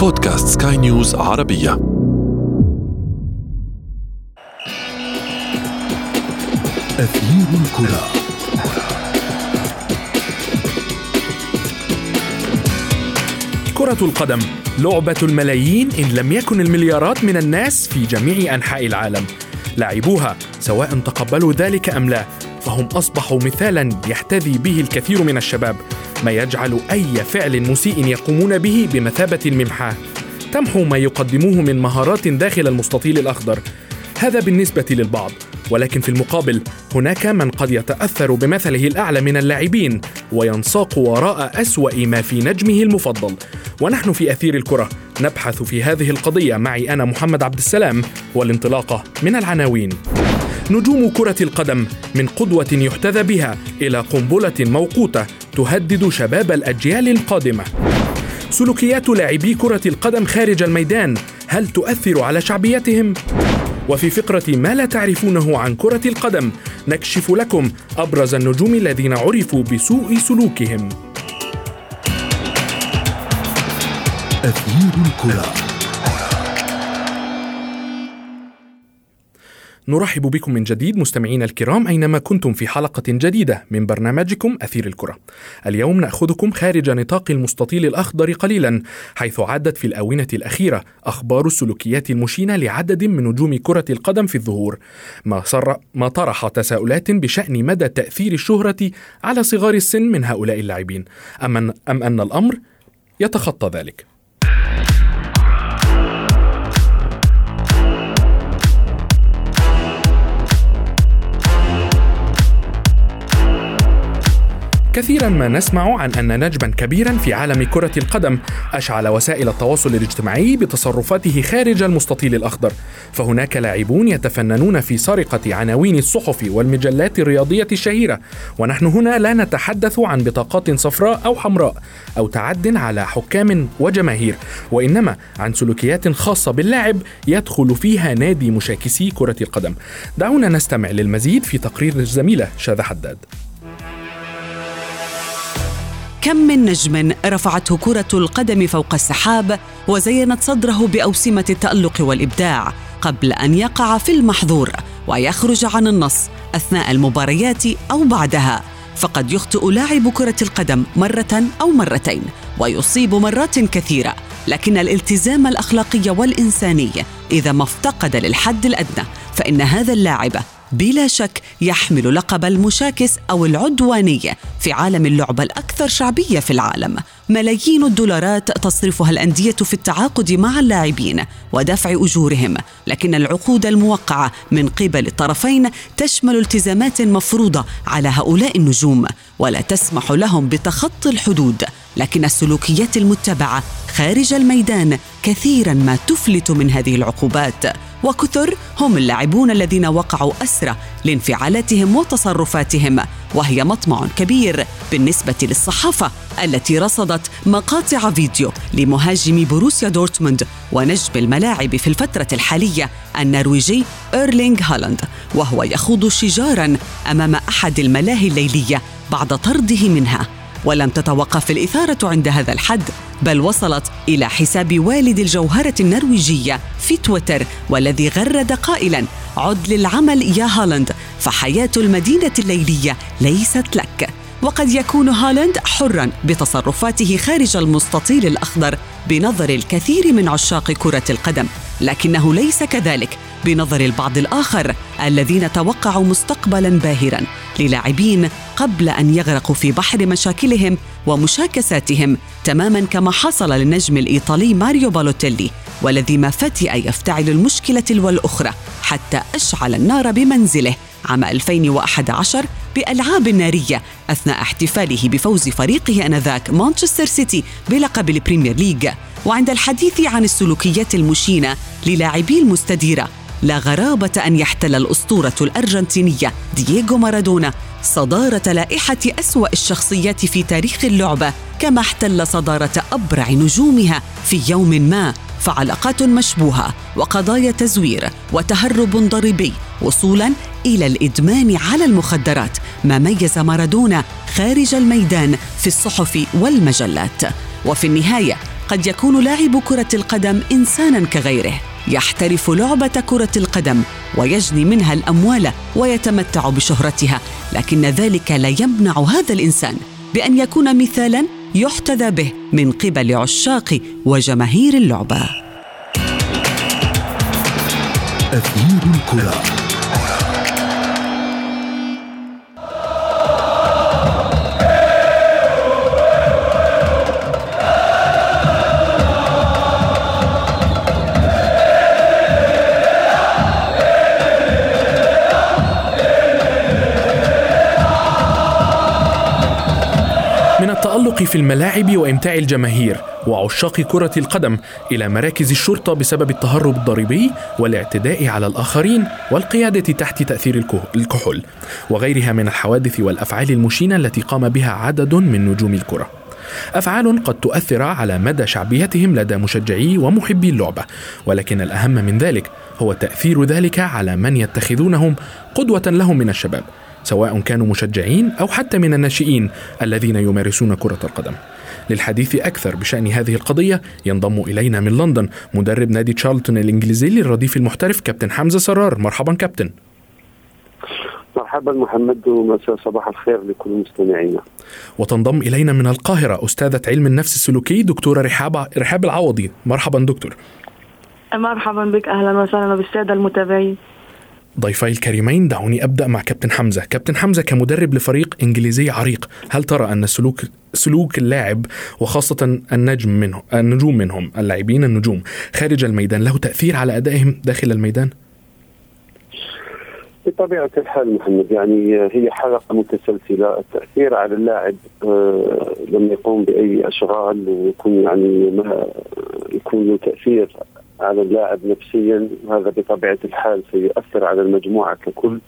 بودكاست سكاي نيوز عربية. أثير الكرة. كرة القدم لعبة الملايين إن لم يكن المليارات من الناس في جميع أنحاء العالم. لاعبوها سواء تقبلوا ذلك أم لا فهم أصبحوا مثالا يحتذي به الكثير من الشباب. ما يجعل أي فعل مسيء يقومون به بمثابة الممحاة تمحو ما يقدموه من مهارات داخل المستطيل الأخضر. هذا بالنسبة للبعض. ولكن في المقابل هناك من قد يتأثر بمثله الأعلى من اللاعبين وينساق وراء أسوأ ما في نجمه المفضل. ونحن في أثير الكرة. نبحث في هذه القضية. معي أنا محمد عبد السلام والانطلاقة من العناوين. نجوم كرة القدم من قدوة يحتذى بها إلى قنبلة موقوتة تهدد شباب الأجيال القادمة سلوكيات لاعبي كرة القدم خارج الميدان هل تؤثر على شعبيتهم؟ وفي فقرة ما لا تعرفونه عن كرة القدم نكشف لكم أبرز النجوم الذين عرفوا بسوء سلوكهم. أثير الكرة نرحب بكم من جديد مستمعينا الكرام أينما كنتم في حلقة جديدة من برنامجكم أثير الكرة. اليوم نأخذكم خارج نطاق المستطيل الأخضر قليلا حيث عادت في الآونة الأخيرة أخبار السلوكيات المشينة لعدد من نجوم كرة القدم في الظهور، ما, صر ما طرح تساؤلات بشأن مدى تأثير الشهرة على صغار السن من هؤلاء اللاعبين، ام أم أن الأمر يتخطى ذلك. كثيرا ما نسمع عن أن نجما كبيرا في عالم كرة القدم أشعل وسائل التواصل الاجتماعي بتصرفاته خارج المستطيل الأخضر. فهناك لاعبون يتفننون في سرقة عناوين الصحف والمجلات الرياضية الشهيرة. ونحن هنا لا نتحدث عن بطاقات صفراء أو حمراء أو تعد على حكام وجماهير وإنما عن سلوكيات خاصة باللاعب يدخل فيها نادي مشاكسي كرة القدم. دعونا نستمع للمزيد في تقرير الزميلة شاذة حداد. كم من نجم رفعته كرة القدم فوق السحاب وزينت صدره بأوسمة التألق والإبداع قبل أن يقع في المحظور ويخرج عن النص أثناء المباريات أو بعدها. فقد يخطئ لاعب كرة القدم مرة أو مرتين ويصيب مرات كثيرة لكن الالتزام الأخلاقي والإنساني إذا ما افتقد للحد الأدنى فإن هذا اللاعب بلا شك يحمل لقب المشاكس أو العدواني في عالم اللعبة الأكثر شعبية في العالم. ملايين الدولارات تصرفها الأندية في التعاقد مع اللاعبين ودفع أجورهم لكن العقود الموقعة من قبل الطرفين تشمل التزامات مفروضة على هؤلاء النجوم ولا تسمح لهم بتخطي الحدود لكن السلوكيات المتبعة خارج الميدان كثيرا ما تفلت من هذه العقوبات. وكثر هم اللاعبون الذين وقعوا أسرى لانفعالاتهم وتصرفاتهم وهي مطمع كبير بالنسبة للصحافة التي رصدت مقاطع فيديو لمهاجم بروسيا دورتموند ونجم الملاعب في الفترة الحالية النرويجي إيرلينغ هالاند وهو يخوض شجارا أمام أحد الملاهي الليلية بعد طرده منها. ولم تتوقف الإثارة عند هذا الحد. بل وصلت إلى حساب والد الجوهرة النرويجية في تويتر والذي غرد قائلا عد للعمل يا هالاند فحياة المدينة الليلية ليست لك. وقد يكون هالاند حرا بتصرفاته خارج المستطيل الأخضر بنظر الكثير من عشاق كرة القدم لكنه ليس كذلك بنظر البعض الآخر الذين توقعوا مستقبلا باهرا. للاعبين قبل أن يغرقوا في بحر مشاكلهم ومشاكساتهم تماما كما حصل للنجم الإيطالي ماريو بالوتيلي والذي ما فتئ يفتعل المشكلة والأخرى حتى أشعل النار بمنزله عام 2011 بألعاب نارية أثناء احتفاله بفوز فريقه آنذاك مانشستر سيتي بلقب ال Premier League وعند الحديث عن السلوكيات المشينة للاعبي المستديرة لا غرابة أن يحتل الأسطورة الأرجنتينية دييغو مارادونا صدارة لائحة أسوأ الشخصيات في تاريخ اللعبة كما احتل صدارة أبرع نجومها في يوم ما فعلاقات مشبوهة وقضايا تزوير وتهرب ضريبي وصولا إلى الإدمان على المخدرات ما ميز مارادونا خارج الميدان في الصحف والمجلات. وفي النهاية قد يكون لاعب كرة القدم إنسانا كغيره. يحترف لعبة كرة القدم ويجني منها الأموال ويتمتع بشهرتها لكن ذلك لا يمنع هذا الإنسان بأن يكون مثالا يحتذى به من قبل عشاق وجماهير اللعبة. أثير الكرة. في الملاعب وإمتاع الجماهير وعشاق كرة القدم إلى مراكز الشرطة بسبب التهرب الضريبي والاعتداء على الآخرين والقيادة تحت تأثير الكحول وغيرها من الحوادث والأفعال المشينة التي قام بها عدد من نجوم الكرة. أفعال قد تؤثر على مدى شعبيتهم لدى مشجعي ومحبي اللعبة ولكن الأهم من ذلك هو تأثير ذلك على من يتخذونهم قدوة لهم من الشباب. سواء كانوا مشجعين أو حتى من الناشئين الذين يمارسون كرة القدم. للحديث أكثر بشأن هذه القضية ينضم إلينا من لندن مدرب نادي تشارلتون الإنجليزي للرديف المحترف كابتن حمزة سرار مرحبا كابتن. مرحبا محمد ومساء صباح الخير لكل مستمعينا. وتنضم إلينا من القاهرة أستاذة علم النفس السلوكي دكتورة رحاب رحاب العوضي مرحبا دكتور. مرحبا بك أهلا وسهلا بالسادة المتابعين. ضيفي الكريمين دعوني أبدأ مع كابتن حمزة، كابتن حمزة كمدرب لفريق إنجليزي عريق، هل ترى أن سلوك سلوك اللاعب وخاصة النجم منهم النجوم منهم اللاعبين النجوم خارج الميدان له تأثير على أدائهم داخل الميدان؟ بطبيعة الحال محمد يعني هي حلقة متسلسلة. التأثير على اللاعب آه لما يقوم بأي أشغال ويكون يعني ما يكون له تأثير على اللاعب نفسيا وهذا بطبيعة الحال سيؤثر على المجموعة ككل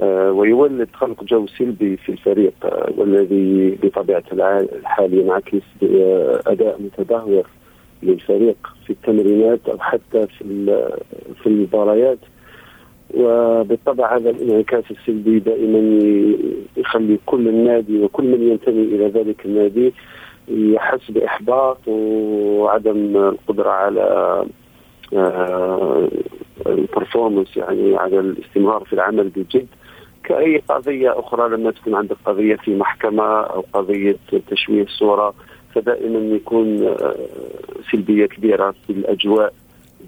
آه، ويولد خلق جو سلبي في الفريق آه، والذي بطبيعة الحال ينعكس باداء متدهور للفريق في التمرينات أو حتى في في المباريات. وبالطبع هذا الانعكاس السلبي دائما يخلي كل النادي وكل من ينتمي إلى ذلك النادي يحس بإحباط وعدم القدرة على البرفورمانس يعني على الاستمرار في العمل بجد. كأي قضية أخرى لما تكون عندك قضية في محكمة أو قضية تشويه صورة فدائما يكون آه، سلبية كبيرة في الأجواء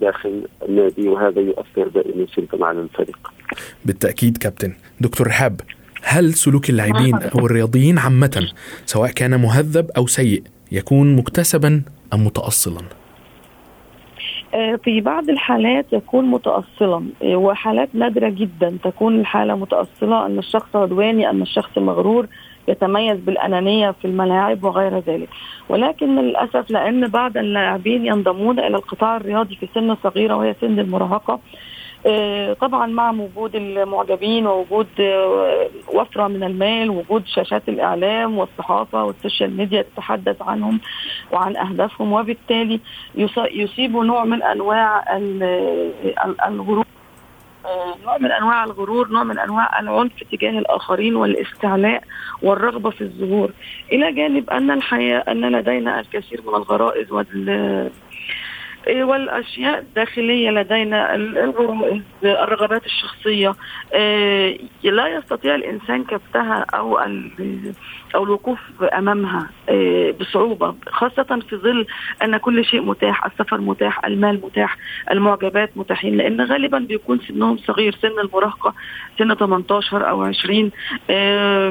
داخل النادي وهذا يؤثر دائما سلبا على الفريق. بالتأكيد كابتن. دكتور رحاب هل سلوك اللاعبين أو الرياضيين عامة سواء كان مهذب أو سيء يكون مكتسبا أم متأصلا؟ آه، في بعض الحالات يكون متأصلا. آه، وحالات نادرة جدا تكون الحالة متأصلة أن الشخص عدواني أن الشخص مغرور يتميز بالأنانية في الملاعب وغير ذلك. ولكن للأسف لأن بعض اللاعبين ينضمون إلى القطاع الرياضي في سن صغيرة وهي سن المراهقة طبعا مع وجود المعجبين ووجود آه، وفرة من المال وجود شاشات الإعلام والصحافة وال social media تتحدث عنهم وعن أهدافهم وبالتالي يصيبوا نوع من أنواع الغرور آه، نوع من أنواع الغرور نوع من أنواع العنف تجاه الآخرين والاستعلاء والرغبة في الظهور. إلى جانب أن الحياة أن لدينا الكثير من الغرائز وال والأشياء الداخلية لدينا الرغبات الشخصية. إيه، لا يستطيع الإنسان كبتها أو أو الوقوف أمامها إيه، بصعوبة خاصة في ظل أن كل شيء متاح السفر متاح المال متاح المعجبات متاحين. لأن غالبا بيكون سنهم صغير سن المراهقة سن 18 أو 20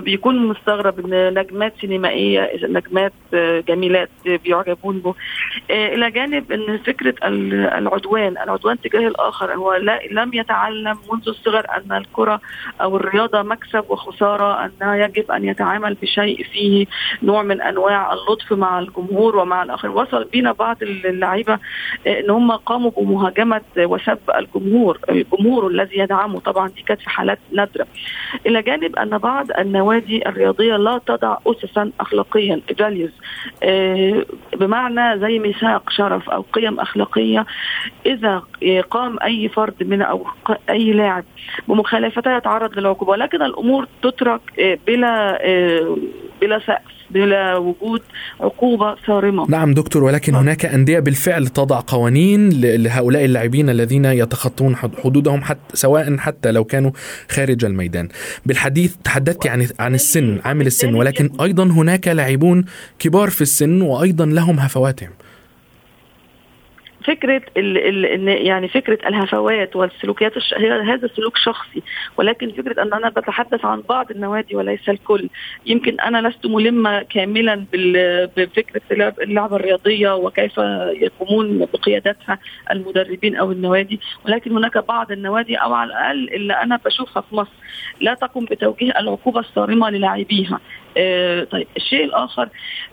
بيكون مستغرب إن نجمات سينمائية نجمات جميلات بيعجبون به. إلى جانب إن فكرة العدوان. العدوان تجاه الآخر. هو لا لم يتعلم منذ الصغر أن الكرة أو الرياضة مكسب وخسارة انها يجب أن يتعامل بشيء فيه نوع من أنواع اللطف مع الجمهور ومع الآخر. وصل بنا بعض اللعيبة إن هم قاموا بمهاجمة وسب الجمهور الجمهور الذي يدعمه. طبعا دي كانت في حالات نادرة. إلى جانب أن بعض النوادي الرياضية لا تضع اسسا اخلاقيا. فاليوز آه، بمعنى زي ميثاق شرف أو قيم اخلاقيه إذا قام أي فرد من أو أي لاعب بمخالفتها يتعرض للعقوبة ولكن الأمور تترك آه، بلا آه، بلا سقف بلا وجود عقوبة صارمة. نعم دكتور ولكن هناك أندية بالفعل تضع قوانين لهؤلاء اللاعبين الذين يتخطون حدودهم حتى سواء حتى لو كانوا خارج الميدان. بالحديث تحدثت عن عن السن عامل السن ولكن أيضا هناك لاعبون كبار في السن وأيضا لهم هفواتهم. فكرة ال ال يعني فكرة الهفوات والسلوكيات الش... هذا سلوك شخصي ولكن فكرة إن أنا بتحدث عن بعض النوادي وليس الكل يمكن أنا لست ملمة كاملا. بفكرة اللعبة الرياضية وكيف يقومون بقيادتها المدربين أو النوادي ولكن هناك بعض النوادي أو على الأقل اللي أنا بشوفها في مصر لا تقوم بتوجيه العقوبة الصارمة للاعبيها آه طيب الشيء الآخر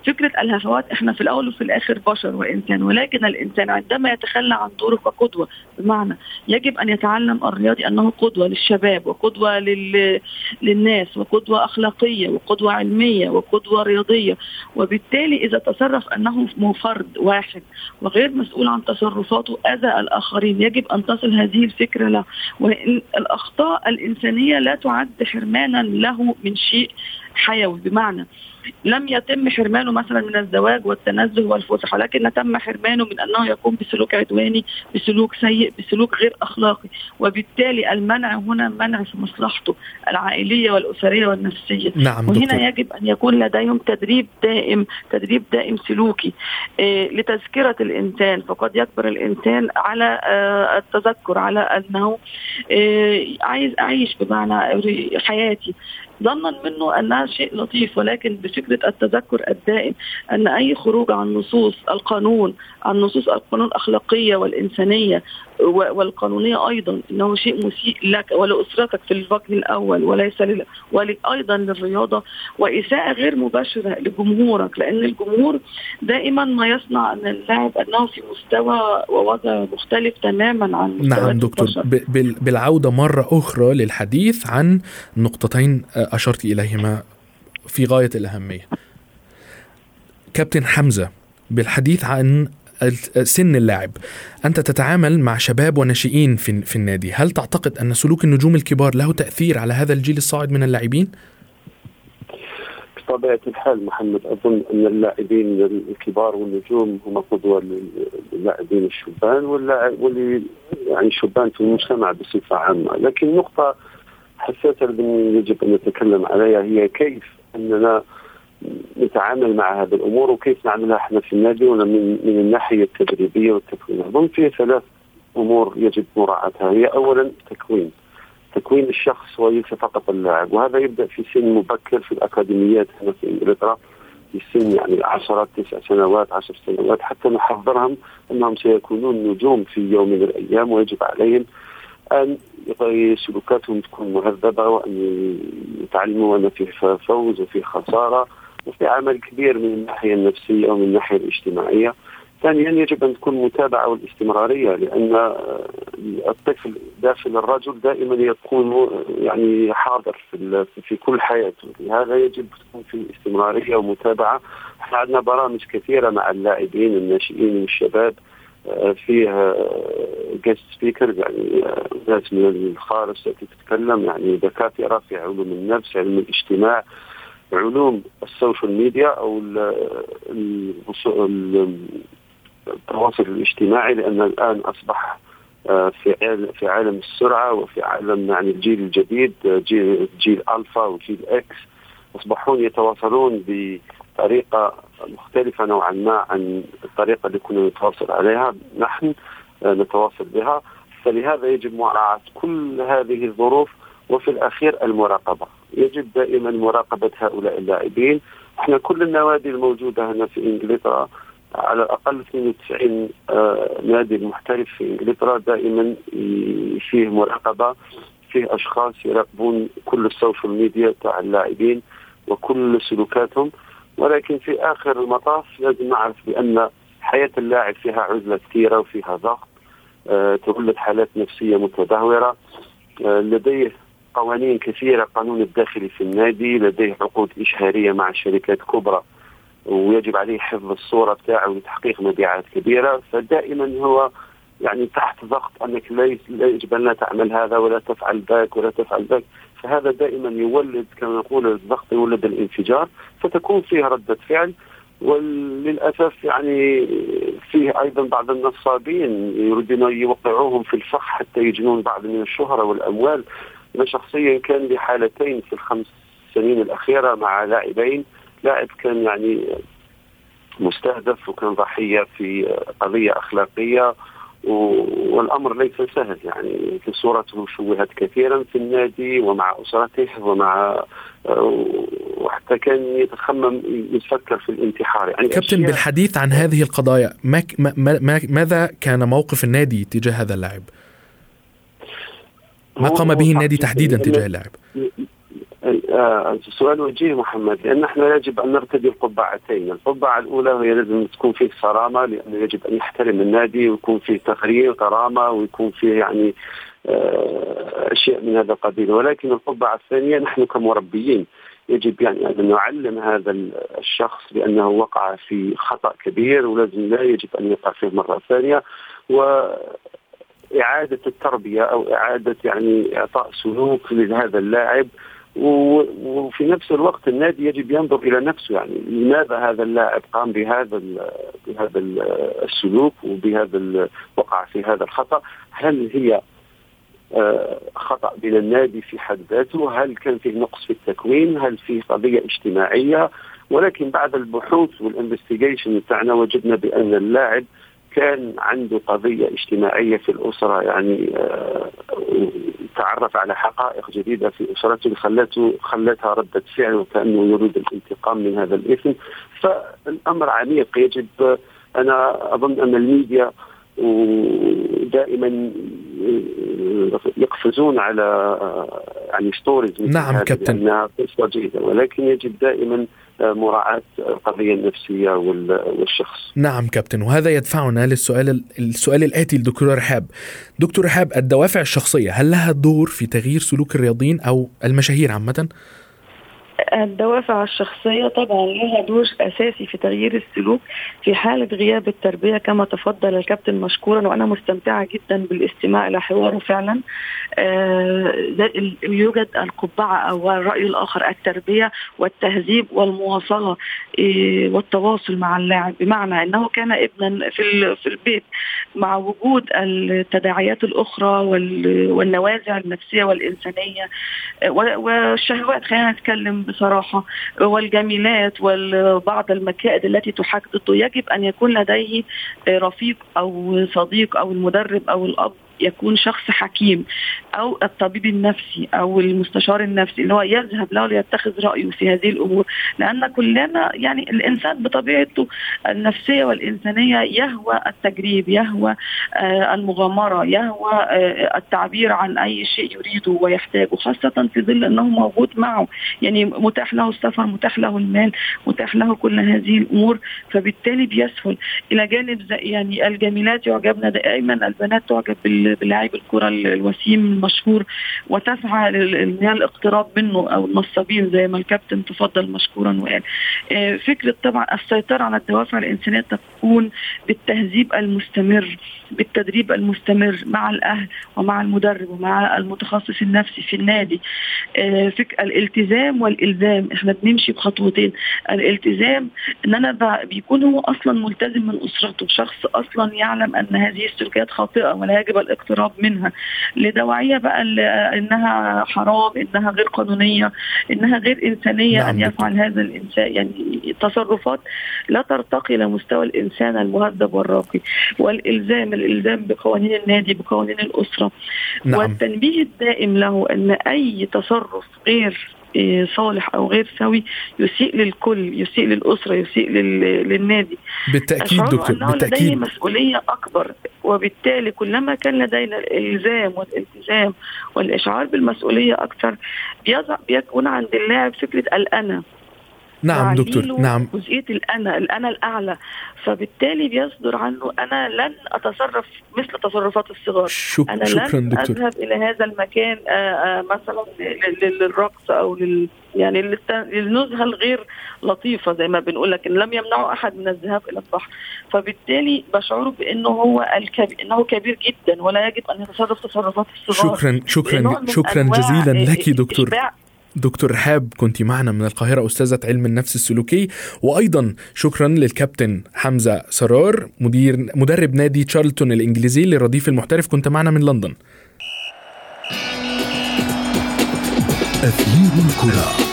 فكرة الهفوات إحنا في الأول وفي الآخر بشر وإنسان ولكن الإنسان عندما يتخلى عن دوره كقدوه بمعنى يجب أن يتعلم الرياضي أنه قدوة للشباب وقدوة لل... للناس وقدوة أخلاقية وقدوة علمية وقدوة رياضية. وبالتالي إذا تصرف أنه فرد واحد وغير مسؤول عن تصرفاته أذى الآخرين يجب أن تصل هذه الفكرة له. وإن الأخطاء الإنسانية لا تعد حرمانا له من شيء حيوي بمعنى لم يتم حرمانه مثلا من الزواج والتنزه والفسح ولكن تم حرمانه من أنه يقوم بسلوك عدواني بسلوك سيء بسلوك غير أخلاقي. وبالتالي المنع هنا منع في مصلحته العائلية والأسرية والنفسية. نعم وهنا دكتور. يجب أن يكون لديهم تدريب دائم تدريب دائم سلوكي إيه لتذكرة الإنسان. فقد يكبر الإنسان على آه التذكر على أنه إيه عايز أعيش بمعنى حياتي. ظنا منه أنها شيء لطيف ولكن بفكرة التذكر الدائم أن أي خروج عن نصوص القانون عن نصوص القانون الأخلاقية والإنسانية والقانونية أيضا إنه شيء مسيء لك ولاسرتك في الوجه الأول وليس لل... وأيضا للرياضة وإساءة غير مباشرة لجمهورك لأن الجمهور دائما ما يصنع أن اللاعب أنه في مستوى ووضع مختلف تماما عن نعم دكتور. بالعودة مرة أخرى للحديث عن نقطتين أشرت إليهما في غاية الأهمية. كابتن حمزة بالحديث عن سن اللاعب. أنت تتعامل مع شباب وناشئين في, في النادي. هل تعتقد أن سلوك النجوم الكبار له تأثير على هذا الجيل الصاعد من اللاعبين؟ بطبيعة الحال محمد أظن أن اللاعبين الكبار والنجوم هم قدوة للاعبين الشبان واللي يعني الشبان في المجتمع بصفة عامة. لكن نقطة حساسة يجب أن نتكلم عليها هي كيف أننا نتعامل مع هذه الأمور وكيف نعملها إحنا في النادي من من الناحية التدريبية والتكوين. أظن في ثلاث أمور يجب مراعاتها. هي اولا تكوين تكوين الشخص وليس فقط اللاعب. وهذا يبدأ في سن مبكر في الأكاديميات. هنا في إنجلترا في سن يعني عشرات تسع سنوات عشر سنوات. حتى نحضرهم أنهم سيكونون نجوم في يوم من الأيام ويجب عليهم أن سلوكاتهم تكون مهذبة وأن يتعلموا أن في فوز وفي خسارة. وفي عمل كبير من الناحية النفسية ومن الناحية الاجتماعية. ثانيا يجب أن تكون متابعة والاستمرارية لأن الطفل داخل الرجل دائما يكون يعني حاضر في في كل حياته، لهذا يجب تكون في استمرارية ومتابعة. إحنا عندنا برامج كثيرة مع اللاعبين الناشئين والشباب فيها guest speaker يعني ناس من الخارج تتكلم يعني دكاترة في علوم النفس علم الاجتماع علوم ال social media أو التواصل الاجتماعي لأن الآن أصبح في عالم في عالم السرعة وفي عالم يعني الجيل الجديد جيل جيل ألفا وجيل إكس يصبحون يتواصلون بطريقة مختلفة نوعا ما عن الطريقة اللي كنا نتواصل عليها نحن نتواصل بها. فلهذا يجب مراعاة كل هذه الظروف وفي الأخير المراقبة. يجب دائما مراقبة هؤلاء اللاعبين. إحنا كل النوادي الموجودة هنا في إنجلترا على الأقل 92 نادي محترف في إنجلترا دائما فيه مراقبة فيه أشخاص يراقبون كل ال social media تاع اللاعبين وكل سلوكاتهم. ولكن في آخر المطاف لازم نعرف بأن حياة اللاعب فيها عزلة كثيرة وفيها ضغط أه تولد حالات نفسية متدهورة أه لديه قوانين كثيرة قانون الداخلي في النادي لديه عقود إشهارية مع شركات كبرى ويجب عليه حفظ الصورة بتاعه لتحقيق مبيعات كبيرة. فدائما هو يعني تحت ضغط أنك لا يجب أن تعمل هذا ولا تفعل ذاك ولا تفعل ذاك. فهذا دائما يولد كما نقول الضغط يولد الانفجار فتكون فيه ردة فعل. وللأسف يعني فيه أيضا بعض النصابين يريدون يوقعوهم في الفخ حتى يجنون بعض من الشهرة والأموال. أنا شخصيا كان لي حالتين في الخمس سنين الأخيرة مع لاعبين. لاعب كان يعني مستهدف وكان ضحية في قضية أخلاقية والأمر ليس سهل. يعني في صورته شوهت كثيرا في النادي ومع اسرته ومع وحتى كان يتخمم يفكر في الانتحار. يعني كابتن بالحديث عن هذه القضايا ما ما ماذا كان موقف النادي تجاه هذا اللاعب؟ ما قام به النادي تحديدا تجاه اللاعب؟ السؤال وجيه محمد لأن إحنا يجب أن نرتدي القبعتين، القبعة الأولى هي لازم تكون فيه صرامة لأنه يجب أن يحترم النادي ويكون فيه تقرير وكرامه ويكون فيه يعني آه، أشياء من هذا القبيل. ولكن القبعة الثانية نحن كمربيين يجب يعني أن نعلم هذا الشخص بأنه وقع في خطأ كبير ولازم لا يجب أن يقع فيه مرة ثانية. و إعادة التربية أو إعادة يعني إعطاء سلوك لهذا اللاعب وفي نفس الوقت النادي يجب ينظر إلى نفسه يعني لماذا هذا اللاعب قام بهذا بهذا السلوك وبهذا وقع في هذا الخطأ؟ هل هي آه، خطأ من النادي في حد ذاته؟ هل كان فيه نقص في التكوين؟ هل فيه قضية اجتماعية؟ ولكن بعد البحوث وال investigation بتاعنا وجدنا بأن اللاعب كان عنده قضية اجتماعية في الأسرة يعني آه، تعرف على حقائق جديدة في أسرته خلته خلتها ردة فعل وكأنه يريد الانتقام من هذا الإثم فالأمر عميق يجب أنا أظن أن الميديا ودائما يقفزون على يعني ستوريز نعم كابتن. قصة جيدة ولكن يجب دائما مراعاة القضية النفسية والشخص. نعم كابتن. وهذا يدفعنا للسؤال السؤال الآتي لدكتور رحاب. دكتور رحاب الدوافع الشخصية هل لها دور في تغيير سلوك الرياضيين أو المشاهير عامة؟ الدوافع الشخصية طبعا لها دور أساسي في تغيير السلوك في حالة غياب التربية كما تفضل الكابتن مشكورا وأنا مستمتعة جدا بالاستماع إلى حواره فعلا. آه يوجد القبعة أو الرأي الآخر التربية والتهذيب والمواصلة آه والتواصل مع اللاعب. بمعنى أنه كان ابنا في, في البيت مع وجود التداعيات الأخرى والنوازع النفسية والإنسانية آه والشهوات خلينا نتكلم بصراحة والجميلات وبعض المكائد التي تحاك ضده يجب أن يكون لديه رفيق أو صديق أو المدرب أو الأب يكون شخص حكيم. أو الطبيب النفسي أو المستشار النفسي اللي هو يذهب له ليتخذ رأيه في هذه الأمور. لأن كلنا يعني الإنسان بطبيعته النفسية والإنسانية يهوى التجريب يهوى آه المغامرة يهوى آه التعبير عن أي شيء يريده ويحتاجه خاصة في ظل إنه موجود معه. يعني متاح له السفر متاح له المال متاح له كل هذه الأمور فبالتالي بيسهل. إلى جانب يعني الجميلات يعجبنا دائما البنات تعجب بلاعب الكرة الوسيم المشهور وتسعى الاقتراب منه أو النصابين زي ما الكابتن تفضل مشكورا وقال. آه، فكرة طبعا السيطرة على الدوافع الإنسانية تكون بالتهذيب المستمر بالتدريب المستمر مع الأهل ومع المدرب ومع المتخصص النفسي في النادي. آه، فك الالتزام والإلزام إحنا بنمشي بخطوتين. الالتزام إن أنا بيكون هو أصلا ملتزم من أسرته. شخص أصلا يعلم أن هذه السلوكيات خاطئة ولا يجب الاقتراب منها. بقى إنها حرام إنها غير قانونية إنها غير إنسانية نعم أن يفعل هذا الإنسان. يعني تصرفات لا ترتقي إلى مستوى الإنسان المهذب والراقي. والإلزام الإلزام بقوانين النادي بقوانين الأسرة. نعم. والتنبيه الدائم له أن أي تصرف غير صالح أو غير سوي يسيء للكل يسيء للأسرة يسيء للنادي. بالتأكيد دكتور أنه بالتأكيد. لديه مسؤولية أكبر وبالتالي كلما كان لدينا الإلزام والالتزام والإشعار بالمسؤولية أكثر بيكون عند اللاعب فكرة الأنا. نعم دكتور نعم. جزئية الانا الأنا الأعلى. فبالتالي بيصدر عنه أنا لن أتصرف مثل تصرفات الصغار. شك... أنا شكرا لن دكتور. أذهب إلى هذا المكان مثلا للرقص أو لل يعني للنزهة الغير لطيفة زي ما بنقول لكن لم يمنعوا أحد من الذهاب إلى البحر. فبالتالي بشعره بأنه هو الكبير إنه كبير جدا ولا يجب أن يتصرف تصرفات الصغار. شكرا شكرا شكرا جزيلا لك دكتور. دكتور رحاب كنت معنا من القاهرة أستاذة علم النفس السلوكي. وأيضا شكرا للكابتن حمزة سرار مدير مدرب نادي تشارلتون الإنجليزي للرديف المحترف. كنت معنا من لندن. أثير الكرة.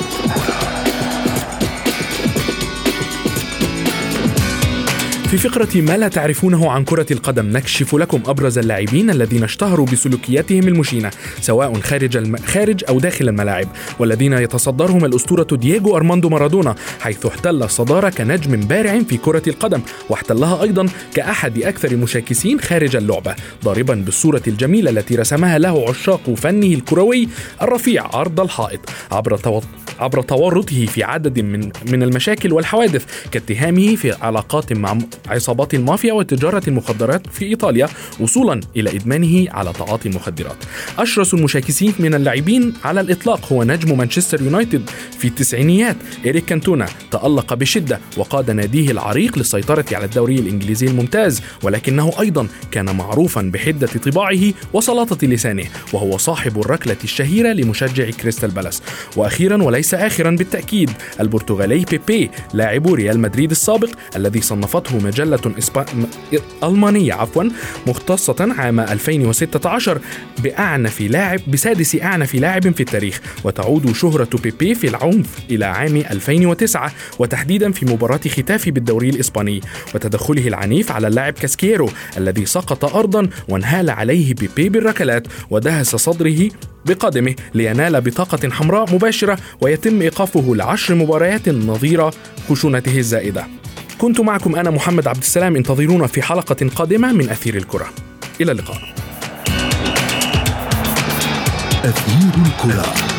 في فقرة ما لا تعرفونه عن كرة القدم نكشف لكم أبرز اللاعبين الذين اشتهروا بسلوكياتهم المشينة سواء خارج الم... خارج أو داخل الملاعب والذين يتصدرهم الأسطورة دييغو أرماندو مارادونا حيث احتل الصدارة كنجم بارع في كرة القدم واحتلها أيضا كأحد أكثر المشاكسين خارج اللعبة ضاربا بالصورة الجميلة التي رسمها له عشاق فنه الكروي الرفيع عرض الحائط. عبر توط... عبر تورطه في عدد من من المشاكل والحوادث كاتهامه في علاقات مع عصابات المافيا وتجارة المخدرات في إيطاليا وصولا إلى إدمانه على تعاطي المخدرات. أشرس المشاكسين من اللاعبين على الإطلاق هو نجم مانشستر يونايتد في التسعينيات. إريك كانتونا تألق بشدة وقاد ناديه العريق للسيطرة على الدوري الإنجليزي الممتاز ولكنه أيضا كان معروفا بحدة طباعه وسلاطة لسانه وهو صاحب الركلة الشهيرة لمشجع كريستال بالاس. وأخيرا وليس آخرا بالتأكيد البرتغالي بيبي لاعب ريال مدريد السابق الذي صنفته مجلة إسبا... ألمانية عفوا مختصة عام 2016 بأعنف لاعب بسادس أعنف لاعب في التاريخ. وتعود شهرة بيبي في العنف إلى عام 2009 وتحديدا في مباراة ختافي بالدوري الإسباني. وتدخله العنيف على اللاعب كاسكيرو الذي سقط أرضا وانهال عليه بيبي بالركلات ودهس صدره بقدمه لينال بطاقة حمراء مباشرة ويتم إيقافه لعشر مباريات نظير خشونته الزائدة. كنت معكم أنا محمد عبد السلام انتظرونا في حلقة قادمة من أثير الكرة. إلى اللقاء. أثير الكرة.